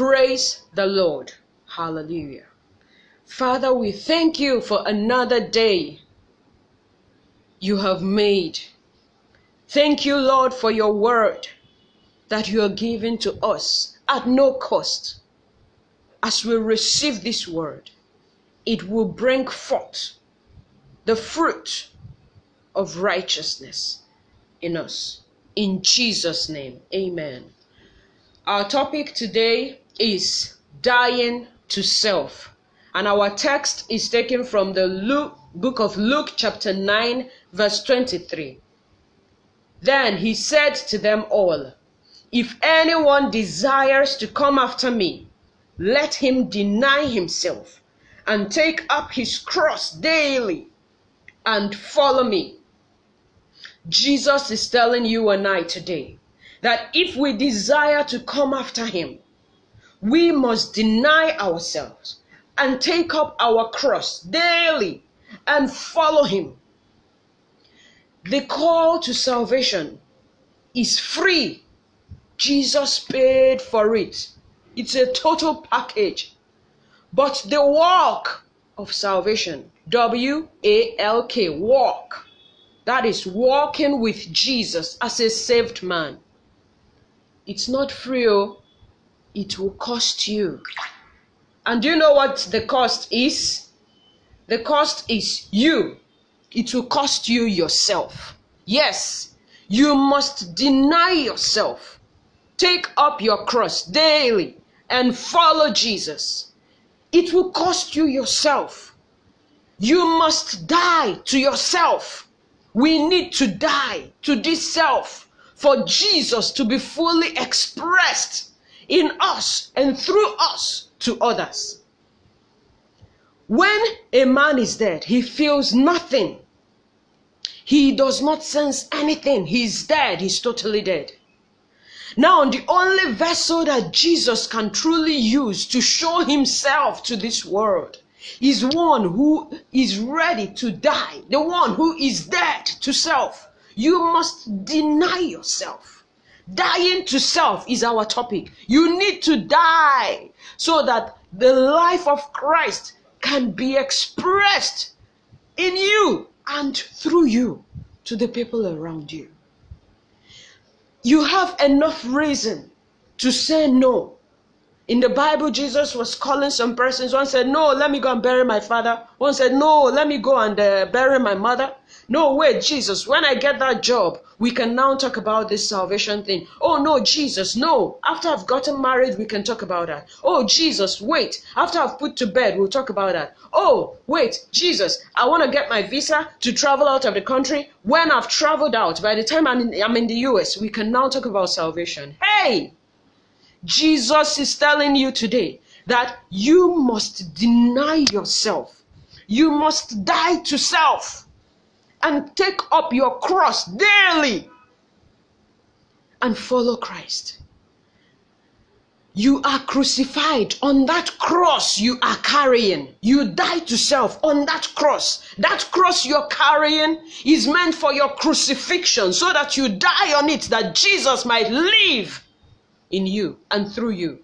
Praise the Lord. Hallelujah. Father, we thank you for another day you have made. Thank you, Lord, for your word that you are giving to us at no cost. As we receive this word, it will bring forth the fruit of righteousness in us. In Jesus' name, amen. Our topic today is dying to self. And our text is taken from the Luke, book of Luke, chapter 9, verse 23. Then he said to them all, If anyone desires to come after me, let him deny himself and take up his cross daily and follow me. Jesus is telling you and I today that if we desire to come after him, we must deny ourselves and take up our cross daily and follow him. The call to salvation is free. Jesus paid for it. It's a total package. But the walk of salvation, W A L K, walk, that is walking with Jesus as a saved man. It's not free, oh. It will cost you. And do you know what the cost is? The cost is you. It will cost you yourself. Yes, you must deny yourself. Take up your cross daily and follow Jesus. It will cost you yourself. You must die to yourself. We need to die to this self for Jesus to be fully expressed in us and through us to others. When a man is dead, he feels nothing. He does not sense anything. He's dead. He's totally dead. Now, the only vessel that Jesus can truly use to show himself to this world is one who is ready to die, the one who is dead to self. You must deny yourself. Dying to self is our topic. You need to die so that the life of Christ can be expressed in you and through you to the people around you. You have enough reason to say no. In the Bible, Jesus was calling some persons. One said, No, let me go and bury my father. One said, No, let me go and uh, bury my mother. No, wait, Jesus, when I get that job, we can now talk about this salvation thing. Oh, no, Jesus, no. After I've gotten married, we can talk about that. Oh, Jesus, wait. After I've put to bed, we'll talk about that. Oh, wait, Jesus, I want to get my visa to travel out of the country. When I've traveled out, by the time I'm in, I'm in the US, we can now talk about salvation. Hey! Jesus is telling you today that you must deny yourself. You must die to self and take up your cross daily and follow Christ. You are crucified on that cross you are carrying. You die to self on that cross. That cross you're carrying is meant for your crucifixion so that you die on it, that Jesus might live in you and through you.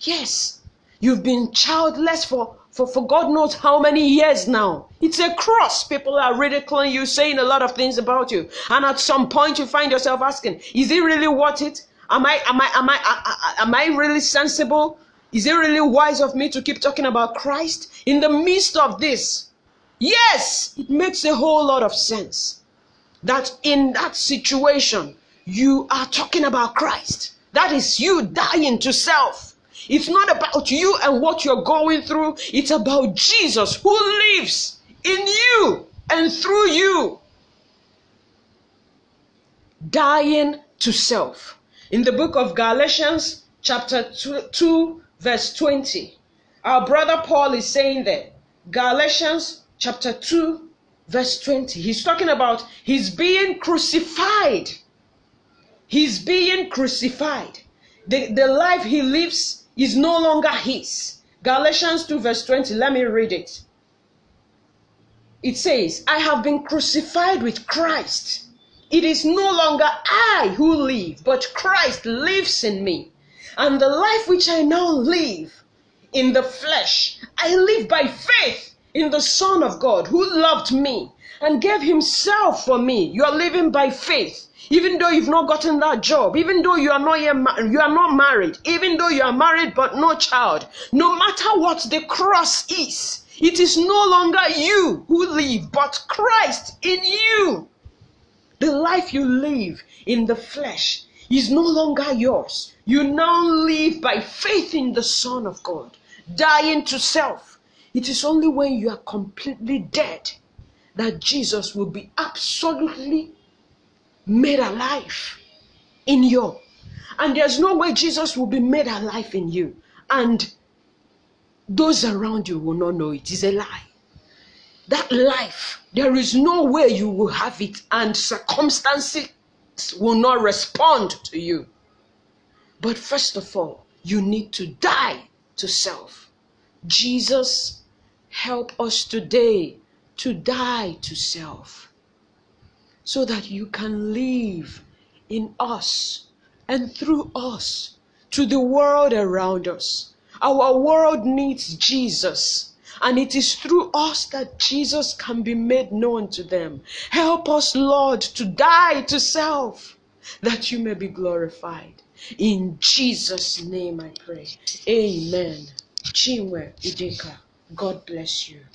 Yes, you've been childless for for, for God knows how many years now. It's a cross. People are ridiculing you, saying a lot of things about you. And at some point you find yourself asking, is it really worth it? Am I, am I, am I, am I really sensible? Is it really wise of me to keep talking about Christ in the midst of this? Yes, it makes a whole lot of sense that in that situation, you are talking about Christ. That is you dying to self. It's not about you and what you're going through. It's about Jesus who lives in you and through you. Dying to self. In the book of Galatians, chapter 2, 2, verse 20, our brother Paul is saying there, Galatians chapter 2, verse 20, he's talking about he's being crucified. He's being crucified. The, the life he lives is no longer his. Galatians 2, verse 20, let me read it. It says, I have been crucified with Christ. It is no longer I who live, but Christ lives in me. And the life which I now live in the flesh, I live by faith in the Son of God who loved me and gave himself for me. You are living by faith. Even though you've not gotten that job, even though you are not you are not married, even though you are married but no child, no matter what the cross is, it is no longer you who live, but Christ in you. The life you live in the flesh is no longer yours. You now live by faith in the Son of God, dying to self. It is only when you are completely dead that Jesus will be absolutely made alive in you. And there's no way Jesus will be made alive in you. And those around you will not know it is a lie. That life, there is no way you will have it, and circumstances will not respond to you. But first of all, you need to die to self. Jesus, help us today to die to self so that you can live in us and through us to the world around us. Our world needs Jesus. And it is through us that Jesus can be made known to them. Help us, Lord, to die to self that you may be glorified. In Jesus' name I pray. Amen. Chinwe Ideka. God bless you.